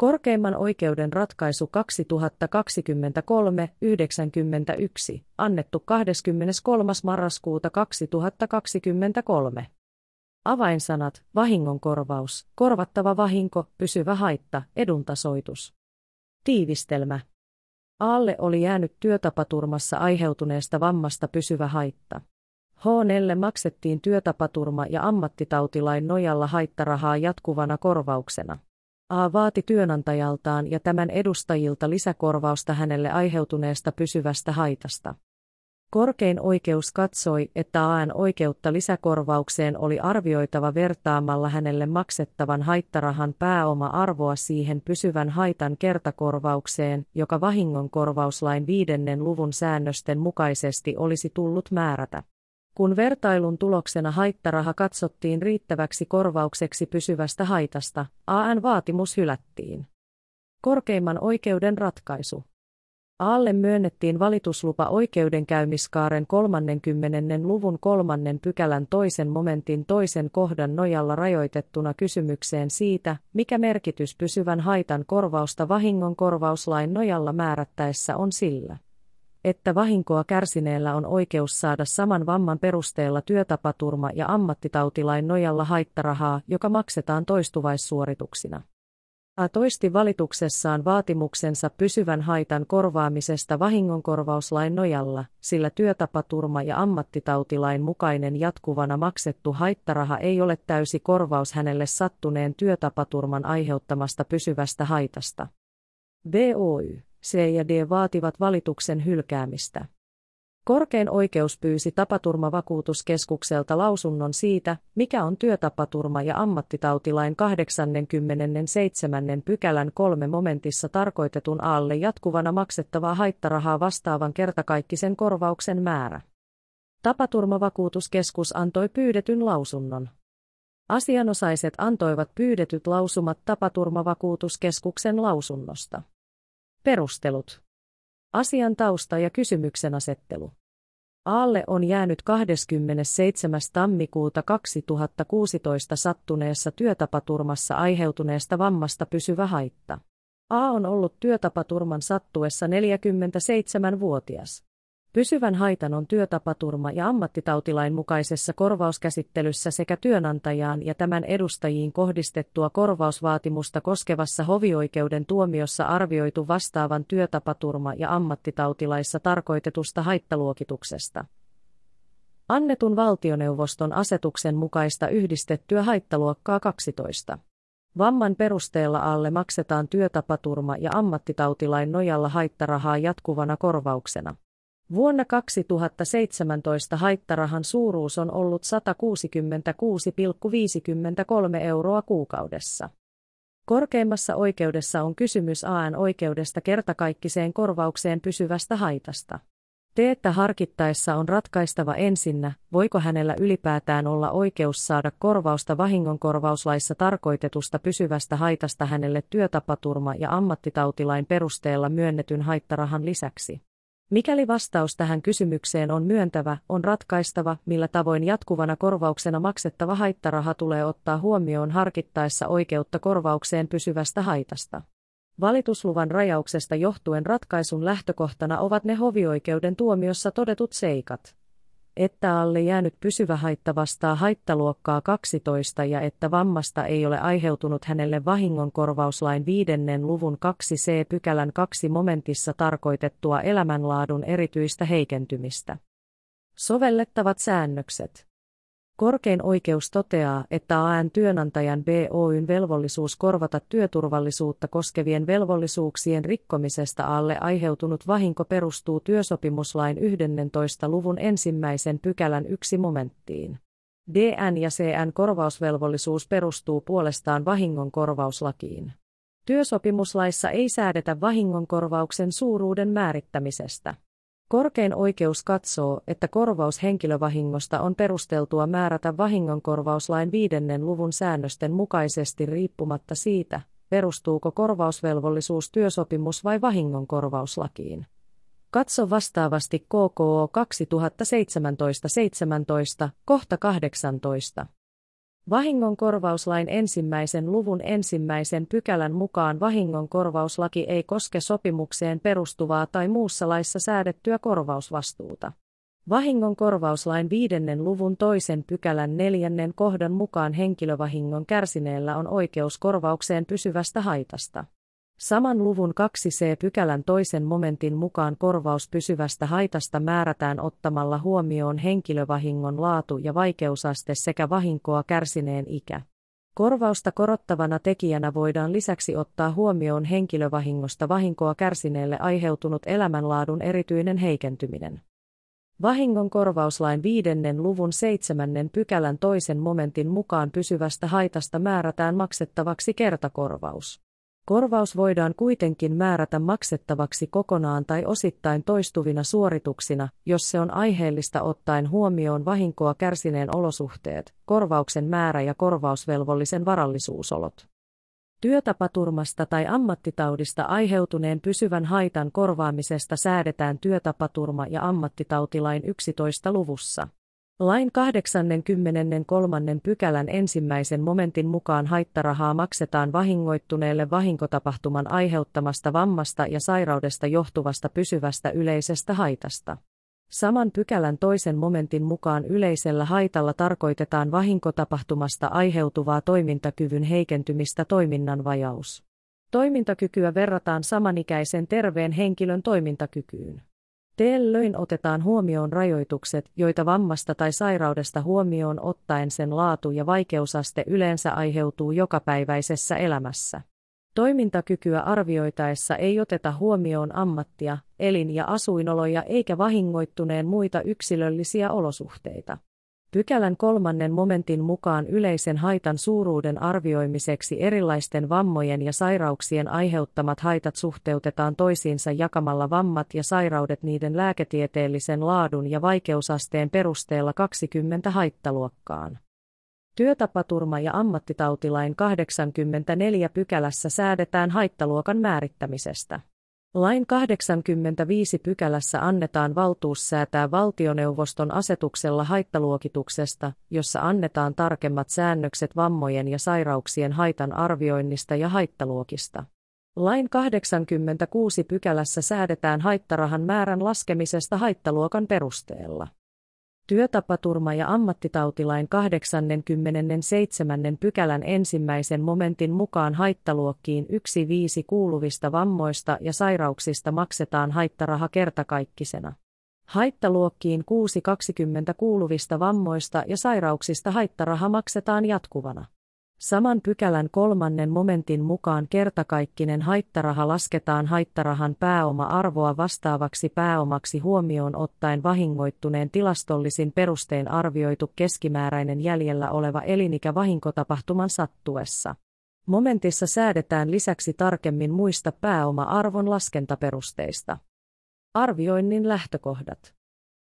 Korkeimman oikeuden ratkaisu 2023-91, annettu 23. marraskuuta 2023. Avainsanat, vahingonkorvaus, korvattava vahinko, pysyvä haitta, eduntasoitus. Tiivistelmä. Aalle oli jäänyt työtapaturmassa aiheutuneesta vammasta pysyvä haitta. H4 maksettiin työtapaturma- ja ammattitautilain nojalla haittarahaa jatkuvana korvauksena. A vaati työnantajaltaan ja tämän edustajilta lisäkorvausta hänelle aiheutuneesta pysyvästä haitasta. Korkein oikeus katsoi, että AN oikeutta lisäkorvaukseen oli arvioitava vertaamalla hänelle maksettavan haittarahan pääoma-arvoa siihen pysyvän haitan kertakorvaukseen, joka vahingonkorvauslain viidennen luvun säännösten mukaisesti olisi tullut määrätä. Kun vertailun tuloksena haittaraha katsottiin riittäväksi korvaukseksi pysyvästä haitasta, AN vaatimus hylättiin. Korkeimman oikeuden ratkaisu. Aalle myönnettiin valituslupa oikeudenkäymiskaaren 30. luvun kolmannen pykälän toisen momentin toisen kohdan nojalla rajoitettuna kysymykseen siitä, mikä merkitys pysyvän haitan korvausta vahingon korvauslain nojalla määrättäessä on sillä että vahinkoa kärsineellä on oikeus saada saman vamman perusteella työtapaturma- ja ammattitautilain nojalla haittarahaa, joka maksetaan toistuvaissuorituksina. A toisti valituksessaan vaatimuksensa pysyvän haitan korvaamisesta vahingonkorvauslain nojalla, sillä työtapaturma- ja ammattitautilain mukainen jatkuvana maksettu haittaraha ei ole täysi korvaus hänelle sattuneen työtapaturman aiheuttamasta pysyvästä haitasta. BOY C ja D vaativat valituksen hylkäämistä. Korkein oikeus pyysi tapaturmavakuutuskeskukselta lausunnon siitä, mikä on työtapaturma- ja ammattitautilain 87. pykälän kolme momentissa tarkoitetun alle jatkuvana maksettavaa haittarahaa vastaavan kertakaikkisen korvauksen määrä. Tapaturmavakuutuskeskus antoi pyydetyn lausunnon. Asianosaiset antoivat pyydetyt lausumat tapaturmavakuutuskeskuksen lausunnosta. Perustelut. Asian tausta ja kysymyksen asettelu. Aalle on jäänyt 27. tammikuuta 2016 sattuneessa työtapaturmassa aiheutuneesta vammasta pysyvä haitta. A on ollut työtapaturman sattuessa 47-vuotias. Pysyvän haitan on työtapaturma- ja ammattitautilain mukaisessa korvauskäsittelyssä sekä työnantajaan ja tämän edustajiin kohdistettua korvausvaatimusta koskevassa hovioikeuden tuomiossa arvioitu vastaavan työtapaturma- ja ammattitautilaissa tarkoitetusta haittaluokituksesta. Annetun valtioneuvoston asetuksen mukaista yhdistettyä haittaluokkaa 12. Vamman perusteella alle maksetaan työtapaturma- ja ammattitautilain nojalla haittarahaa jatkuvana korvauksena. Vuonna 2017 haittarahan suuruus on ollut 166,53 euroa kuukaudessa. Korkeimmassa oikeudessa on kysymys AN oikeudesta kertakaikkiseen korvaukseen pysyvästä haitasta. Teettä harkittaessa on ratkaistava ensinnä, voiko hänellä ylipäätään olla oikeus saada korvausta vahingonkorvauslaissa tarkoitetusta pysyvästä haitasta hänelle työtapaturma- ja ammattitautilain perusteella myönnetyn haittarahan lisäksi. Mikäli vastaus tähän kysymykseen on myöntävä, on ratkaistava, millä tavoin jatkuvana korvauksena maksettava haittaraha tulee ottaa huomioon harkittaessa oikeutta korvaukseen pysyvästä haitasta. Valitusluvan rajauksesta johtuen ratkaisun lähtökohtana ovat ne hovioikeuden tuomiossa todetut seikat että alle jäänyt pysyvä haitta vastaa haittaluokkaa 12 ja että vammasta ei ole aiheutunut hänelle vahingonkorvauslain viidennen luvun 2c pykälän 2 momentissa tarkoitettua elämänlaadun erityistä heikentymistä. Sovellettavat säännökset Korkein oikeus toteaa, että AN työnantajan BOYn velvollisuus korvata työturvallisuutta koskevien velvollisuuksien rikkomisesta alle aiheutunut vahinko perustuu työsopimuslain 11. luvun ensimmäisen pykälän yksi momenttiin. DN ja CN korvausvelvollisuus perustuu puolestaan vahingonkorvauslakiin. Työsopimuslaissa ei säädetä vahingonkorvauksen suuruuden määrittämisestä. Korkein oikeus katsoo, että korvaus henkilövahingosta on perusteltua määrätä vahingonkorvauslain viidennen luvun säännösten mukaisesti riippumatta siitä, perustuuko korvausvelvollisuus työsopimus- vai vahingonkorvauslakiin. Katso vastaavasti KKO 2017-17, kohta 18. Vahingonkorvauslain ensimmäisen luvun ensimmäisen pykälän mukaan vahingonkorvauslaki ei koske sopimukseen perustuvaa tai muussa laissa säädettyä korvausvastuuta. Vahingonkorvauslain viidennen luvun toisen pykälän neljännen kohdan mukaan henkilövahingon kärsineellä on oikeus korvaukseen pysyvästä haitasta. Saman luvun 2c-pykälän toisen momentin mukaan korvaus pysyvästä haitasta määrätään ottamalla huomioon henkilövahingon laatu ja vaikeusaste sekä vahinkoa kärsineen ikä. Korvausta korottavana tekijänä voidaan lisäksi ottaa huomioon henkilövahingosta vahinkoa kärsineelle aiheutunut elämänlaadun erityinen heikentyminen. Vahingon korvauslain viidennen luvun seitsemännen pykälän toisen momentin mukaan pysyvästä haitasta määrätään maksettavaksi kertakorvaus. Korvaus voidaan kuitenkin määrätä maksettavaksi kokonaan tai osittain toistuvina suorituksina, jos se on aiheellista ottaen huomioon vahinkoa kärsineen olosuhteet, korvauksen määrä ja korvausvelvollisen varallisuusolot. Työtapaturmasta tai ammattitaudista aiheutuneen pysyvän haitan korvaamisesta säädetään työtapaturma- ja ammattitautilain 11 luvussa. Lain 83. pykälän ensimmäisen momentin mukaan haittarahaa maksetaan vahingoittuneelle vahinkotapahtuman aiheuttamasta vammasta ja sairaudesta johtuvasta pysyvästä yleisestä haitasta. Saman pykälän toisen momentin mukaan yleisellä haitalla tarkoitetaan vahinkotapahtumasta aiheutuvaa toimintakyvyn heikentymistä toiminnan vajaus. Toimintakykyä verrataan samanikäisen terveen henkilön toimintakykyyn. Tällöin otetaan huomioon rajoitukset, joita vammasta tai sairaudesta huomioon ottaen sen laatu ja vaikeusaste yleensä aiheutuu jokapäiväisessä elämässä. Toimintakykyä arvioitaessa ei oteta huomioon ammattia, elin- ja asuinoloja eikä vahingoittuneen muita yksilöllisiä olosuhteita. Pykälän kolmannen momentin mukaan yleisen haitan suuruuden arvioimiseksi erilaisten vammojen ja sairauksien aiheuttamat haitat suhteutetaan toisiinsa jakamalla vammat ja sairaudet niiden lääketieteellisen laadun ja vaikeusasteen perusteella 20 haittaluokkaan. Työtapaturma- ja ammattitautilain 84 pykälässä säädetään haittaluokan määrittämisestä. Lain 85 pykälässä annetaan valtuus säätää valtioneuvoston asetuksella haittaluokituksesta, jossa annetaan tarkemmat säännökset vammojen ja sairauksien haitan arvioinnista ja haittaluokista. Lain 86 pykälässä säädetään haittarahan määrän laskemisesta haittaluokan perusteella. Työtapaturma- ja ammattitautilain 87. pykälän ensimmäisen momentin mukaan haittaluokkiin 1-5 kuuluvista vammoista ja sairauksista maksetaan haittaraha kertakaikkisena. Haittaluokkiin 6-20 kuuluvista vammoista ja sairauksista haittaraha maksetaan jatkuvana. Saman pykälän kolmannen momentin mukaan kertakaikkinen haittaraha lasketaan haittarahan pääoma-arvoa vastaavaksi pääomaksi huomioon ottaen vahingoittuneen tilastollisin perustein arvioitu keskimääräinen jäljellä oleva elinikä vahinkotapahtuman sattuessa. Momentissa säädetään lisäksi tarkemmin muista pääoma-arvon laskentaperusteista. Arvioinnin lähtökohdat.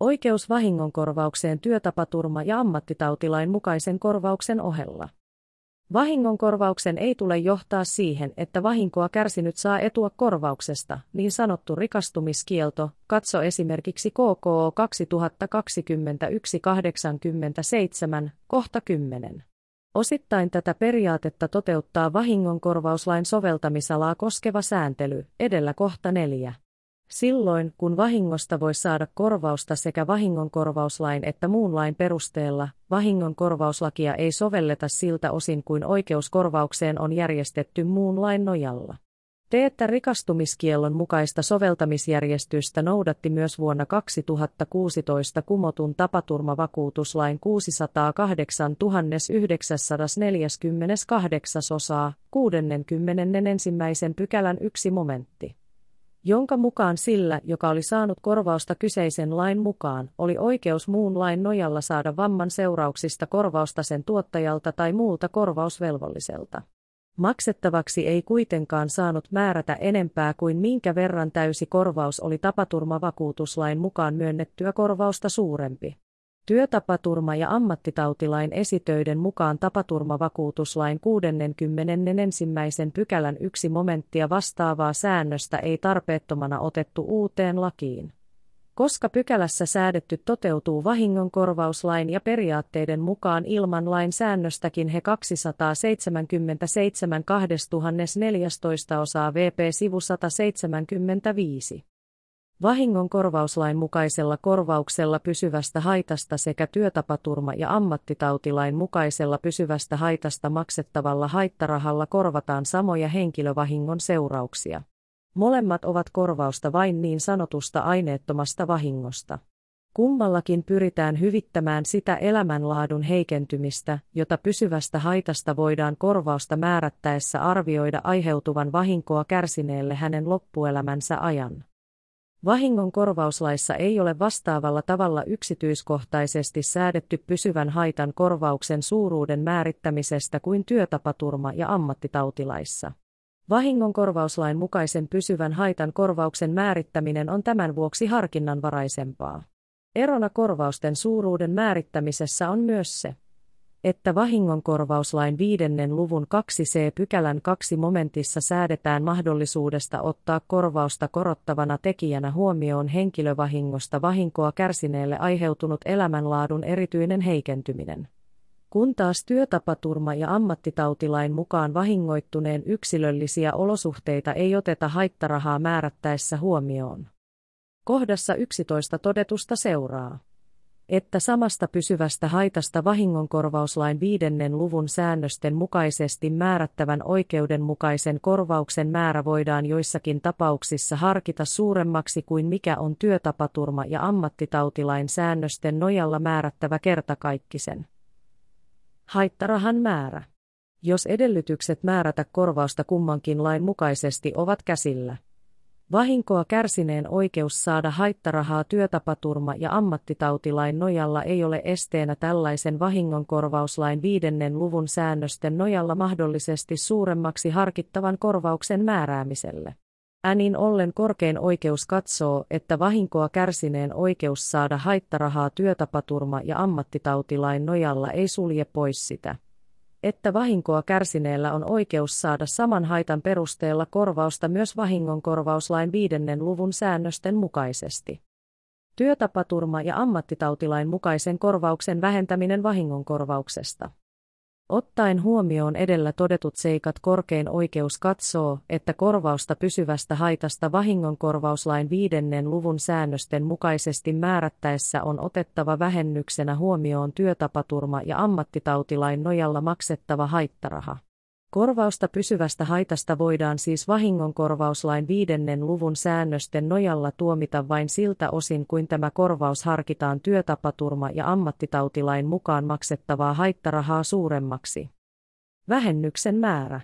Oikeus vahingonkorvaukseen työtapaturma- ja ammattitautilain mukaisen korvauksen ohella. Vahingonkorvauksen ei tule johtaa siihen, että vahinkoa kärsinyt saa etua korvauksesta, niin sanottu rikastumiskielto, katso esimerkiksi KKO 2021-87, kohta 10. Osittain tätä periaatetta toteuttaa vahingonkorvauslain soveltamisalaa koskeva sääntely, edellä kohta 4. Silloin, kun vahingosta voi saada korvausta sekä vahingonkorvauslain että muun lain perusteella, vahingonkorvauslakia ei sovelleta siltä osin kuin oikeuskorvaukseen on järjestetty muun lain nojalla. Teettä rikastumiskiellon mukaista soveltamisjärjestystä noudatti myös vuonna 2016 kumotun tapaturmavakuutuslain 608 948 osaa 61. pykälän yksi momentti jonka mukaan sillä, joka oli saanut korvausta kyseisen lain mukaan, oli oikeus muun lain nojalla saada vamman seurauksista korvausta sen tuottajalta tai muulta korvausvelvolliselta. Maksettavaksi ei kuitenkaan saanut määrätä enempää kuin minkä verran täysi korvaus oli tapaturmavakuutuslain mukaan myönnettyä korvausta suurempi. Työtapaturma- ja ammattitautilain esitöiden mukaan tapaturmavakuutuslain 61. pykälän yksi momenttia vastaavaa säännöstä ei tarpeettomana otettu uuteen lakiin. Koska pykälässä säädetty toteutuu vahingonkorvauslain ja periaatteiden mukaan ilman lain säännöstäkin he 277 2014 osaa VP sivu 175. Vahingonkorvauslain mukaisella korvauksella pysyvästä haitasta sekä työtapaturma- ja ammattitautilain mukaisella pysyvästä haitasta maksettavalla haittarahalla korvataan samoja henkilövahingon seurauksia. Molemmat ovat korvausta vain niin sanotusta aineettomasta vahingosta. Kummallakin pyritään hyvittämään sitä elämänlaadun heikentymistä, jota pysyvästä haitasta voidaan korvausta määrättäessä arvioida aiheutuvan vahinkoa kärsineelle hänen loppuelämänsä ajan. Vahingon korvauslaissa ei ole vastaavalla tavalla yksityiskohtaisesti säädetty pysyvän haitan korvauksen suuruuden määrittämisestä kuin työtapaturma- ja ammattitautilaissa. Vahingonkorvauslain mukaisen pysyvän haitan korvauksen määrittäminen on tämän vuoksi harkinnanvaraisempaa. Erona korvausten suuruuden määrittämisessä on myös se, että vahingonkorvauslain viidennen luvun 2c pykälän 2 momentissa säädetään mahdollisuudesta ottaa korvausta korottavana tekijänä huomioon henkilövahingosta vahinkoa kärsineelle aiheutunut elämänlaadun erityinen heikentyminen kun taas työtapaturma- ja ammattitautilain mukaan vahingoittuneen yksilöllisiä olosuhteita ei oteta haittarahaa määrättäessä huomioon. Kohdassa 11 todetusta seuraa, että samasta pysyvästä haitasta vahingonkorvauslain viidennen luvun säännösten mukaisesti määrättävän oikeudenmukaisen korvauksen määrä voidaan joissakin tapauksissa harkita suuremmaksi kuin mikä on työtapaturma- ja ammattitautilain säännösten nojalla määrättävä kertakaikkisen Haittarahan määrä. Jos edellytykset määrätä korvausta kummankin lain mukaisesti ovat käsillä. Vahinkoa kärsineen oikeus saada haittarahaa työtapaturma- ja ammattitautilain nojalla ei ole esteenä tällaisen vahingonkorvauslain viidennen luvun säännösten nojalla mahdollisesti suuremmaksi harkittavan korvauksen määräämiselle. Änin ollen korkein oikeus katsoo, että vahinkoa kärsineen oikeus saada haittarahaa työtapaturma- ja ammattitautilain nojalla ei sulje pois sitä, että vahinkoa kärsineellä on oikeus saada saman haitan perusteella korvausta myös vahingonkorvauslain viidennen luvun säännösten mukaisesti. Työtapaturma- ja ammattitautilain mukaisen korvauksen vähentäminen vahingonkorvauksesta. Ottaen huomioon edellä todetut seikat korkein oikeus katsoo, että korvausta pysyvästä haitasta vahingonkorvauslain viidennen luvun säännösten mukaisesti määrättäessä on otettava vähennyksenä huomioon työtapaturma- ja ammattitautilain nojalla maksettava haittaraha. Korvausta pysyvästä haitasta voidaan siis vahingonkorvauslain viidennen luvun säännösten nojalla tuomita vain siltä osin kuin tämä korvaus harkitaan työtapaturma- ja ammattitautilain mukaan maksettavaa haittarahaa suuremmaksi. Vähennyksen määrä.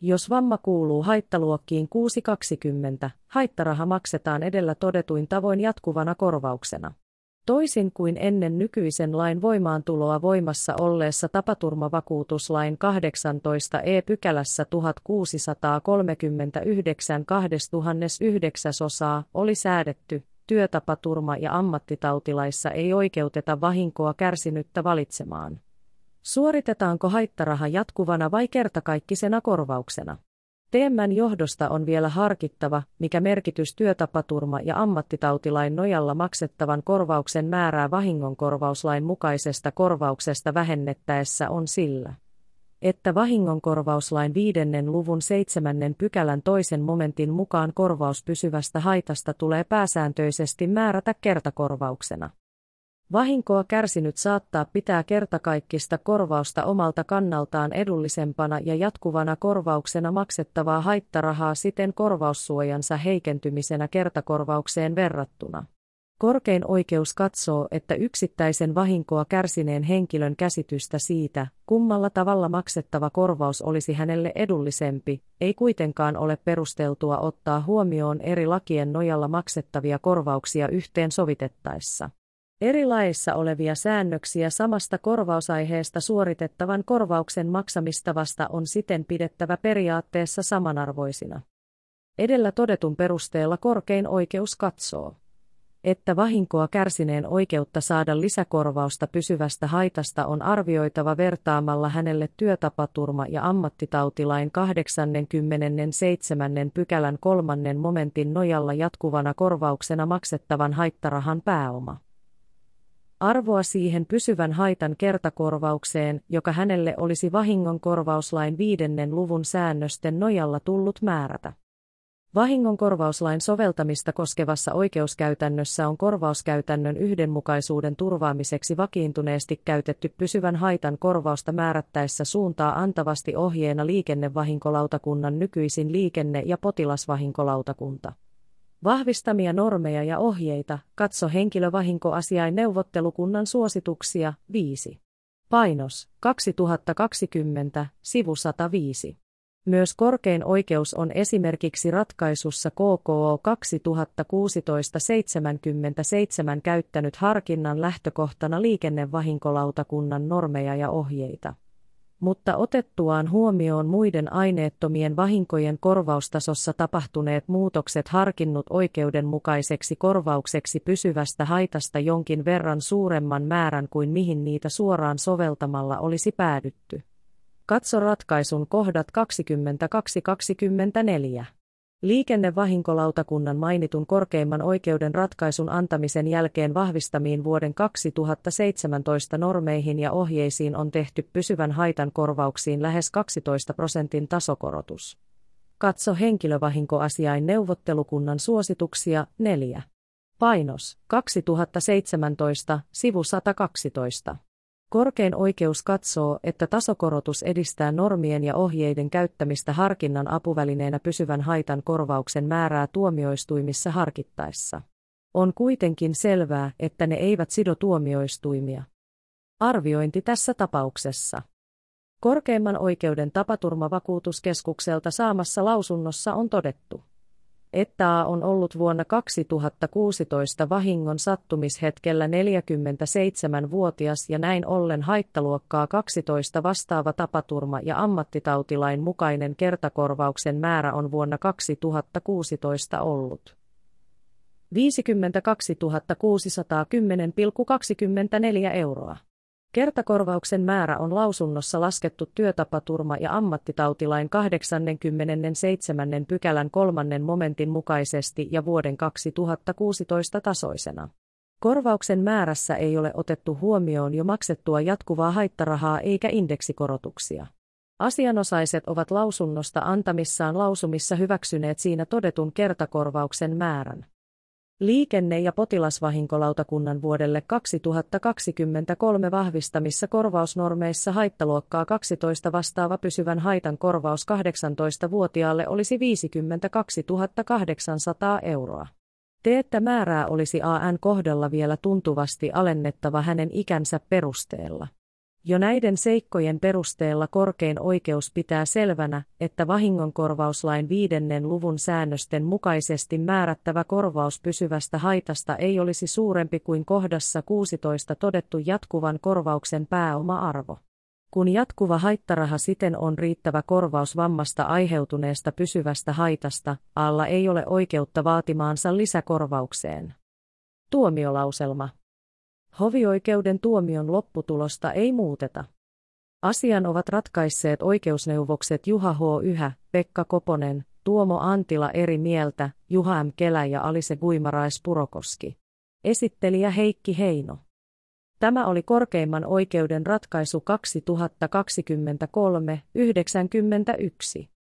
Jos vamma kuuluu haittaluokkiin 620, haittaraha maksetaan edellä todetuin tavoin jatkuvana korvauksena. Toisin kuin ennen nykyisen lain voimaantuloa voimassa olleessa tapaturmavakuutuslain 18 e-pykälässä 1639 2009 osaa oli säädetty, työtapaturma- ja ammattitautilaissa ei oikeuteta vahinkoa kärsinyttä valitsemaan. Suoritetaanko haittaraha jatkuvana vai kertakaikkisena korvauksena? Teemän johdosta on vielä harkittava, mikä merkitys työtapaturma- ja ammattitautilain nojalla maksettavan korvauksen määrää vahingonkorvauslain mukaisesta korvauksesta vähennettäessä on sillä, että vahingonkorvauslain viidennen luvun seitsemännen pykälän toisen momentin mukaan korvaus pysyvästä haitasta tulee pääsääntöisesti määrätä kertakorvauksena. Vahinkoa kärsinyt saattaa pitää kertakaikkista korvausta omalta kannaltaan edullisempana ja jatkuvana korvauksena maksettavaa haittarahaa siten korvaussuojansa heikentymisenä kertakorvaukseen verrattuna. Korkein oikeus katsoo, että yksittäisen vahinkoa kärsineen henkilön käsitystä siitä, kummalla tavalla maksettava korvaus olisi hänelle edullisempi, ei kuitenkaan ole perusteltua ottaa huomioon eri lakien nojalla maksettavia korvauksia yhteen sovitettaessa. Eri laeissa olevia säännöksiä samasta korvausaiheesta suoritettavan korvauksen maksamistavasta on siten pidettävä periaatteessa samanarvoisina. Edellä todetun perusteella korkein oikeus katsoo, että vahinkoa kärsineen oikeutta saada lisäkorvausta pysyvästä haitasta on arvioitava vertaamalla hänelle työtapaturma- ja ammattitautilain 87. pykälän kolmannen momentin nojalla jatkuvana korvauksena maksettavan haittarahan pääoma. Arvoa siihen pysyvän haitan kertakorvaukseen, joka hänelle olisi vahingonkorvauslain viidennen luvun säännösten nojalla tullut määrätä. Vahingonkorvauslain soveltamista koskevassa oikeuskäytännössä on korvauskäytännön yhdenmukaisuuden turvaamiseksi vakiintuneesti käytetty pysyvän haitan korvausta määrättäessä suuntaa antavasti ohjeena liikennevahinkolautakunnan nykyisin liikenne- ja potilasvahinkolautakunta. Vahvistamia normeja ja ohjeita, katso henkilövahinkoasiain neuvottelukunnan suosituksia, 5. Painos, 2020, sivu 105. Myös korkein oikeus on esimerkiksi ratkaisussa KKO 2016-77 käyttänyt harkinnan lähtökohtana liikennevahinkolautakunnan normeja ja ohjeita. Mutta otettuaan huomioon muiden aineettomien vahinkojen korvaustasossa tapahtuneet muutokset harkinnut oikeudenmukaiseksi korvaukseksi pysyvästä haitasta jonkin verran suuremman määrän kuin mihin niitä suoraan soveltamalla olisi päädytty. Katso ratkaisun kohdat 22-24. Liikennevahinkolautakunnan mainitun korkeimman oikeuden ratkaisun antamisen jälkeen vahvistamiin vuoden 2017 normeihin ja ohjeisiin on tehty pysyvän haitan korvauksiin lähes 12 prosentin tasokorotus. Katso henkilövahinkoasiain neuvottelukunnan suosituksia 4. Painos 2017, sivu 112. Korkein oikeus katsoo, että tasokorotus edistää normien ja ohjeiden käyttämistä harkinnan apuvälineenä pysyvän haitan korvauksen määrää tuomioistuimissa harkittaessa. On kuitenkin selvää, että ne eivät sido tuomioistuimia. Arviointi tässä tapauksessa. Korkeimman oikeuden tapaturmavakuutuskeskukselta saamassa lausunnossa on todettu että A on ollut vuonna 2016 vahingon sattumishetkellä 47-vuotias ja näin ollen haittaluokkaa 12 vastaava tapaturma- ja ammattitautilain mukainen kertakorvauksen määrä on vuonna 2016 ollut 52 610,24 euroa. Kertakorvauksen määrä on lausunnossa laskettu työtapaturma- ja ammattitautilain 87. pykälän kolmannen momentin mukaisesti ja vuoden 2016 tasoisena. Korvauksen määrässä ei ole otettu huomioon jo maksettua jatkuvaa haittarahaa eikä indeksikorotuksia. Asianosaiset ovat lausunnosta antamissaan lausumissa hyväksyneet siinä todetun kertakorvauksen määrän. Liikenne- ja potilasvahinkolautakunnan vuodelle 2023 vahvistamissa korvausnormeissa haittaluokkaa 12 vastaava pysyvän haitan korvaus 18-vuotiaalle olisi 52 800 euroa. Teettä määrää olisi AN kohdalla vielä tuntuvasti alennettava hänen ikänsä perusteella. Jo näiden seikkojen perusteella korkein oikeus pitää selvänä, että vahingonkorvauslain viidennen luvun säännösten mukaisesti määrättävä korvaus pysyvästä haitasta ei olisi suurempi kuin kohdassa 16 todettu jatkuvan korvauksen pääoma-arvo. Kun jatkuva haittaraha siten on riittävä korvaus vammasta aiheutuneesta pysyvästä haitasta, alla ei ole oikeutta vaatimaansa lisäkorvaukseen. Tuomiolauselma Hovioikeuden tuomion lopputulosta ei muuteta. Asian ovat ratkaisseet oikeusneuvokset Juha H. Yhä, Pekka Koponen, Tuomo Antila eri mieltä, Juha M. Kelä ja Alise Guimarais Purokoski. Esittelijä Heikki Heino. Tämä oli korkeimman oikeuden ratkaisu 2023-91.